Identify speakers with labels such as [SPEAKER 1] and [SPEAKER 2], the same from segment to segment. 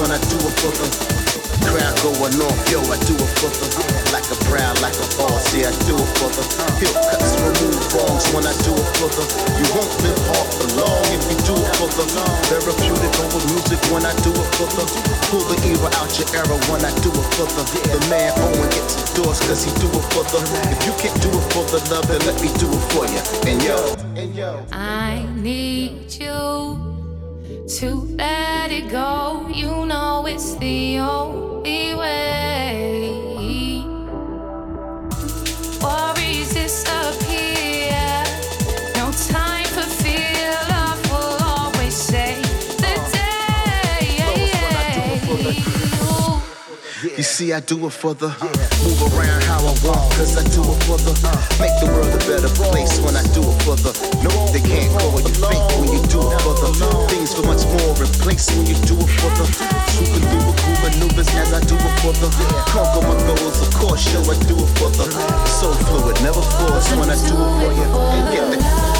[SPEAKER 1] when I do it for the Crowd going off, yo, I do it for the Like a proud, like a boss, yeah, I do it for the Hill cuts, remove wrongs when I do it for the You won't live off for long if you do it for the Therapeutic over music when I do it for the Pull the era out your era when I do it for the The man Owen gets doors cause he do it for the If you can't do it for the love, then let me do it for you And yo, and yo.
[SPEAKER 2] I need you to let it go. You know it's the only Worries
[SPEAKER 1] You see, I do it for the move around how I want, cause I do it for the uh, make the world a better place when I do it for the no, they can't go call you fake when you do it for the things for much more in place when you do it for the swooping through maneuvers as I do it for the conquer my goals. Of course, show I do it for the so fluid, never force when I do it for you get the.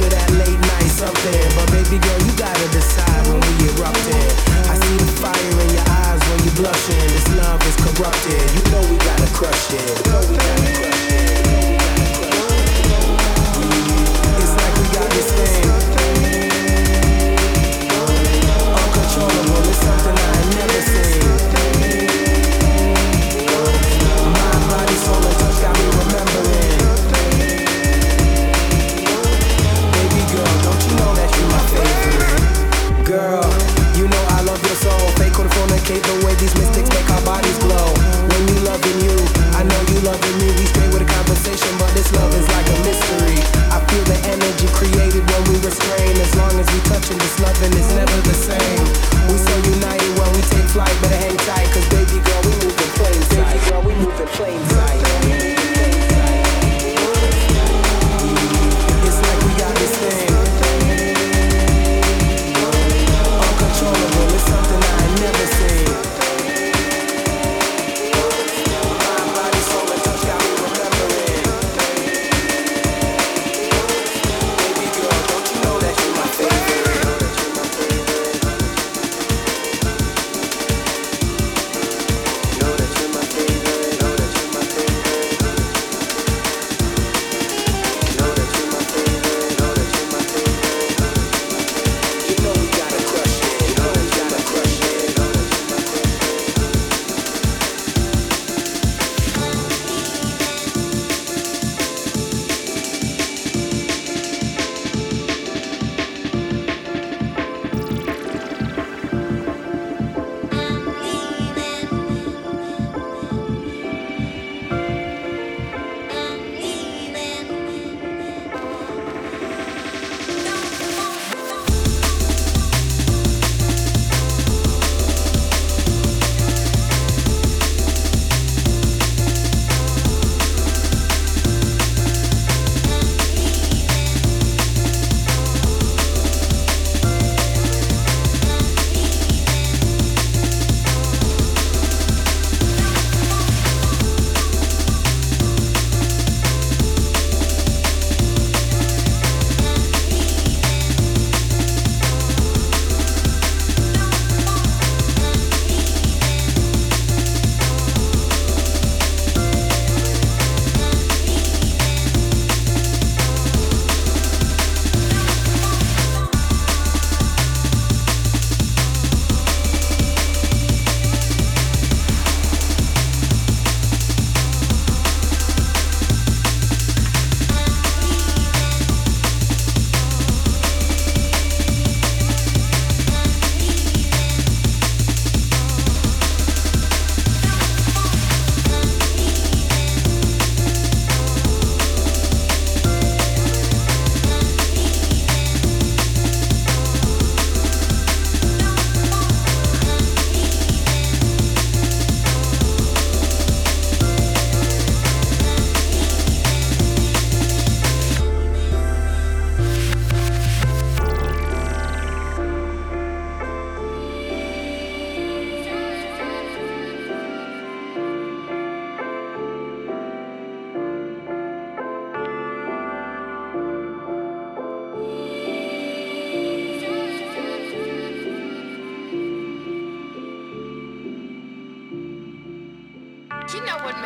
[SPEAKER 3] to that late night something. But baby girl, you gotta decide when we erupting. I see the fire in your eyes when you blushing. This love is corrupted. You know we gotta crush it. You know we gotta crush it. this loving is never the same. We so united when we take flight, better hang tight, cause baby girl, we moving planes. Baby girl, we moving planes.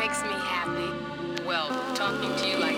[SPEAKER 4] makes me happy. Well, talking to you like